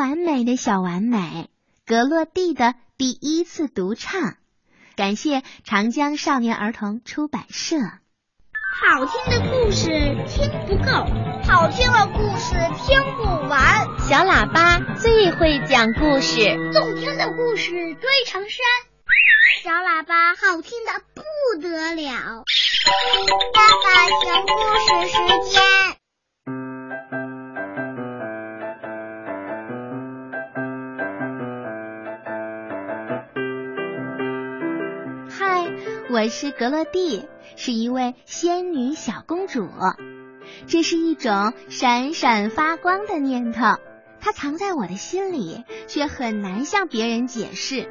完美的小完美，格洛蒂的第一次独唱。感谢长江少年儿童出版社。好听的故事听不够，好听的故事听不完。小喇叭最会讲故事，动听的故事堆成山。小喇叭好听的不得了。爸爸讲故事时间。我是格洛蒂，是一位仙女小公主。这是一种闪闪发光的念头，它藏在我的心里，却很难向别人解释。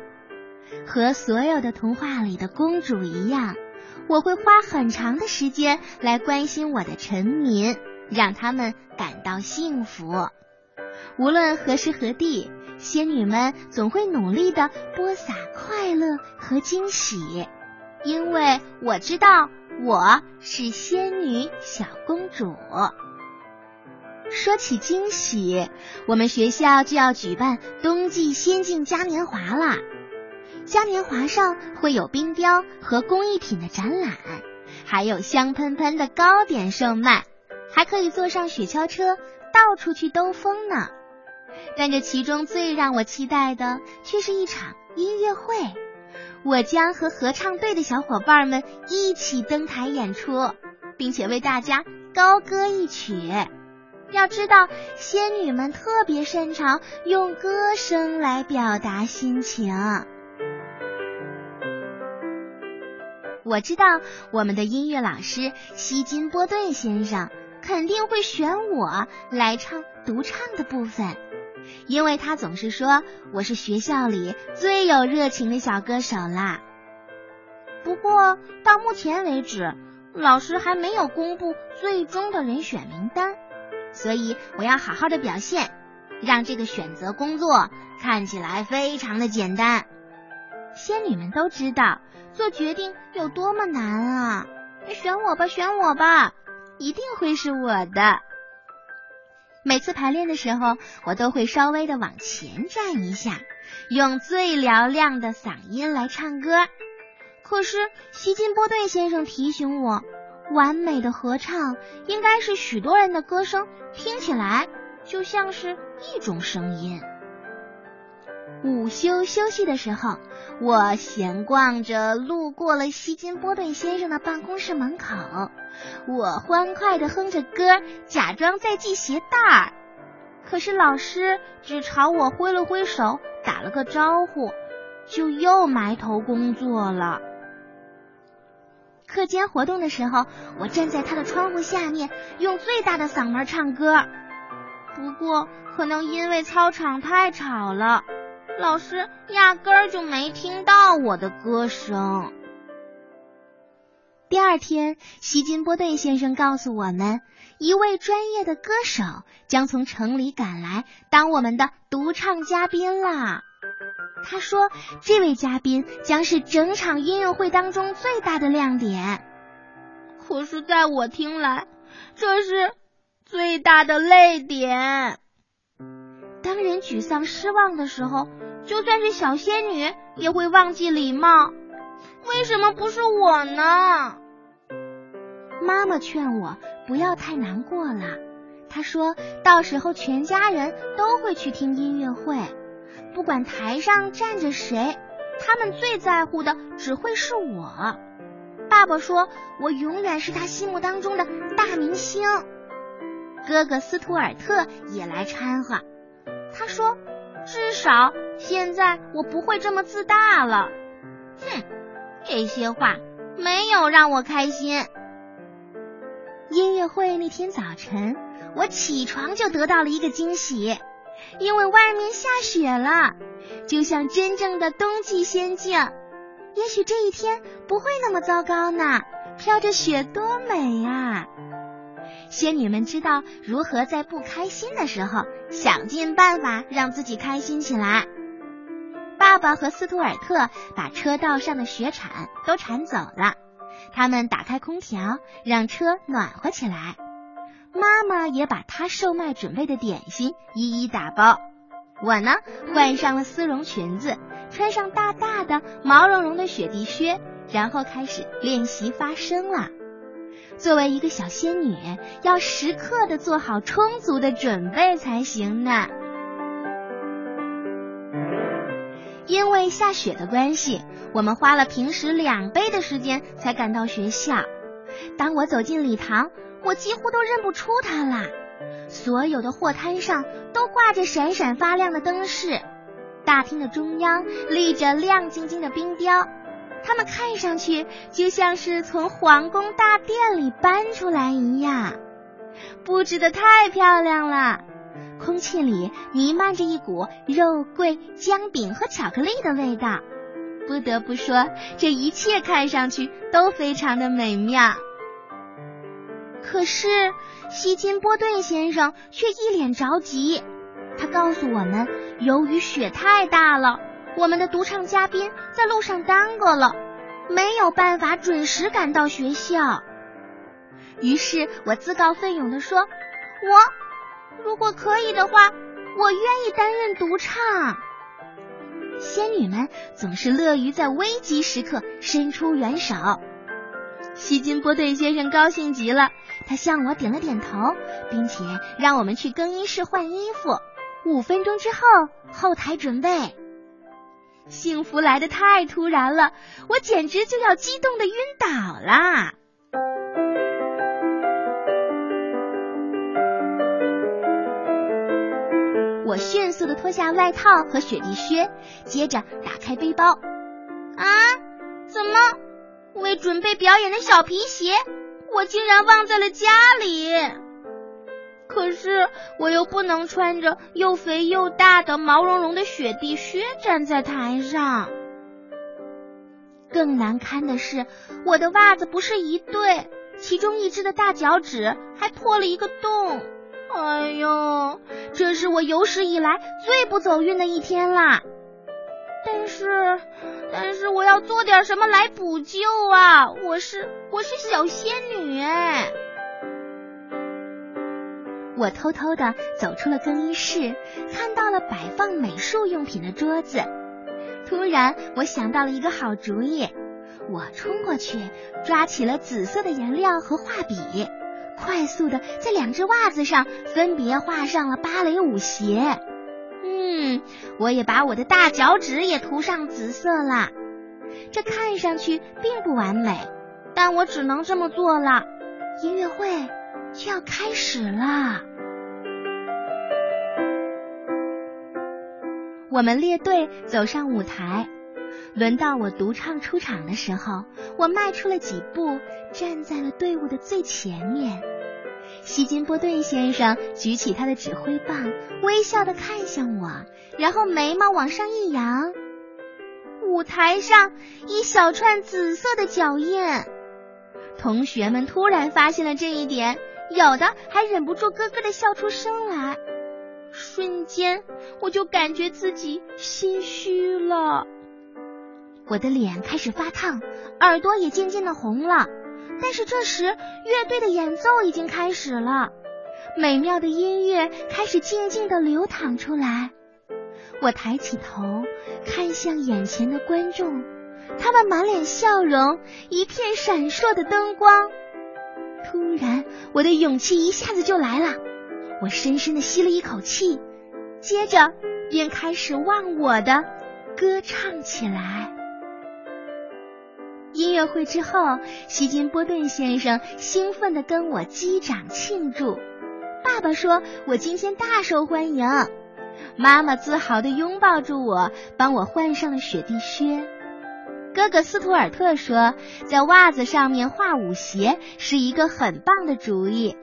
和所有的童话里的公主一样，我会花很长的时间来关心我的臣民，让他们感到幸福。无论何时何地，仙女们总会努力的播撒快乐和惊喜。因为我知道我是仙女小公主。说起惊喜，我们学校就要举办冬季仙境嘉年华了。嘉年华上会有冰雕和工艺品的展览，还有香喷喷的糕点售卖，还可以坐上雪橇车到处去兜风呢。但这其中最让我期待的，却是一场音乐会。我将和合唱队的小伙伴们一起登台演出，并且为大家高歌一曲。要知道，仙女们特别擅长用歌声来表达心情。我知道我们的音乐老师希金波顿先生肯定会选我来唱独唱的部分。因为他总是说我是学校里最有热情的小歌手啦。不过到目前为止，老师还没有公布最终的人选名单，所以我要好好的表现，让这个选择工作看起来非常的简单。仙女们都知道做决定有多么难啊！选我吧，选我吧，一定会是我的。每次排练的时候，我都会稍微的往前站一下，用最嘹亮的嗓音来唱歌。可是希金波顿先生提醒我，完美的合唱应该是许多人的歌声听起来就像是一种声音。午休休息的时候，我闲逛着路过了希金波顿先生的办公室门口。我欢快的哼着歌，假装在系鞋带儿。可是老师只朝我挥了挥手，打了个招呼，就又埋头工作了。课间活动的时候，我站在他的窗户下面，用最大的嗓门唱歌。不过，可能因为操场太吵了，老师压根儿就没听到我的歌声。第二天，希金波顿先生告诉我们，一位专业的歌手将从城里赶来当我们的独唱嘉宾啦。他说，这位嘉宾将是整场音乐会当中最大的亮点。可是，在我听来，这是最大的泪点。当人沮丧失望的时候，就算是小仙女也会忘记礼貌。为什么不是我呢？妈妈劝我不要太难过了。她说到时候全家人都会去听音乐会，不管台上站着谁，他们最在乎的只会是我。爸爸说我永远是他心目当中的大明星。哥哥斯图尔特也来掺和，他说至少现在我不会这么自大了。哼，这些话没有让我开心。音乐会那天早晨，我起床就得到了一个惊喜，因为外面下雪了，就像真正的冬季仙境。也许这一天不会那么糟糕呢，飘着雪多美啊！仙女们知道如何在不开心的时候想尽办法让自己开心起来。爸爸和斯图尔特把车道上的雪铲都铲走了。他们打开空调，让车暖和起来。妈妈也把她售卖准备的点心一一打包。我呢，换上了丝绒裙子，穿上大大的毛茸茸的雪地靴，然后开始练习发声了。作为一个小仙女，要时刻的做好充足的准备才行呢。因为下雪的关系，我们花了平时两倍的时间才赶到学校。当我走进礼堂，我几乎都认不出它啦。所有的货摊上都挂着闪闪发亮的灯饰，大厅的中央立着亮晶晶的冰雕，它们看上去就像是从皇宫大殿里搬出来一样，布置的太漂亮了。空气里弥漫着一股肉桂、姜饼和巧克力的味道，不得不说，这一切看上去都非常的美妙。可是，希金波顿先生却一脸着急。他告诉我们，由于雪太大了，我们的独唱嘉宾在路上耽搁了，没有办法准时赶到学校。于是我自告奋勇地说：“我如果可以的话，我愿意担任独唱。”仙女们总是乐于在危急时刻伸出援手。希金波顿先生高兴极了。他向我点了点头，并且让我们去更衣室换衣服。五分钟之后，后台准备。幸福来的太突然了，我简直就要激动的晕倒啦！我迅速的脱下外套和雪地靴，接着打开背包。啊，怎么？为准备表演的小皮鞋？我竟然忘在了家里，可是我又不能穿着又肥又大的毛茸茸的雪地靴站在台上。更难堪的是，我的袜子不是一对，其中一只的大脚趾还破了一个洞。哎呦，这是我有史以来最不走运的一天啦！但是，但是我要做点什么来补救啊！我是我是小仙女哎！我偷偷的走出了更衣室，看到了摆放美术用品的桌子。突然，我想到了一个好主意，我冲过去抓起了紫色的颜料和画笔，快速的在两只袜子上分别画上了芭蕾舞鞋。嗯，我也把我的大脚趾也涂上紫色了。这看上去并不完美，但我只能这么做了。音乐会就要开始了。我们列队走上舞台，轮到我独唱出场的时候，我迈出了几步，站在了队伍的最前面。希金波顿先生举起他的指挥棒，微笑的看向我，然后眉毛往上一扬。舞台上一小串紫色的脚印，同学们突然发现了这一点，有的还忍不住咯咯的笑出声来。瞬间，我就感觉自己心虚了，我的脸开始发烫，耳朵也渐渐的红了。但是这时，乐队的演奏已经开始了，美妙的音乐开始静静的流淌出来。我抬起头，看向眼前的观众，他们满脸笑容，一片闪烁的灯光。突然，我的勇气一下子就来了，我深深的吸了一口气，接着便开始忘我的歌唱起来。音乐会之后，希金波顿先生兴奋的跟我击掌庆祝。爸爸说我今天大受欢迎，妈妈自豪的拥抱住我，帮我换上了雪地靴。哥哥斯图尔特说，在袜子上面画舞鞋是一个很棒的主意，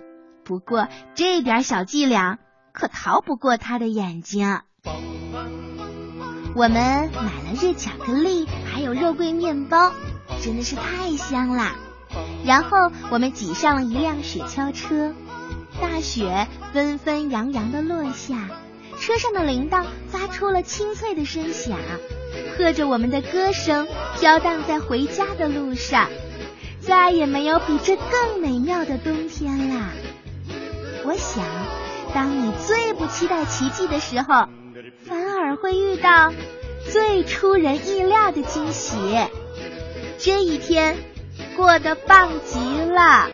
不过这点小伎俩可逃不过他的眼睛。我们买了热巧克力，还有肉桂面包。真的是太香啦！然后我们挤上了一辆雪橇车，大雪纷纷扬扬的落下，车上的铃铛发出了清脆的声响，和着我们的歌声飘荡在回家的路上。再也没有比这更美妙的冬天啦！我想，当你最不期待奇迹的时候，反而会遇到最出人意料的惊喜。这一天过得棒极了。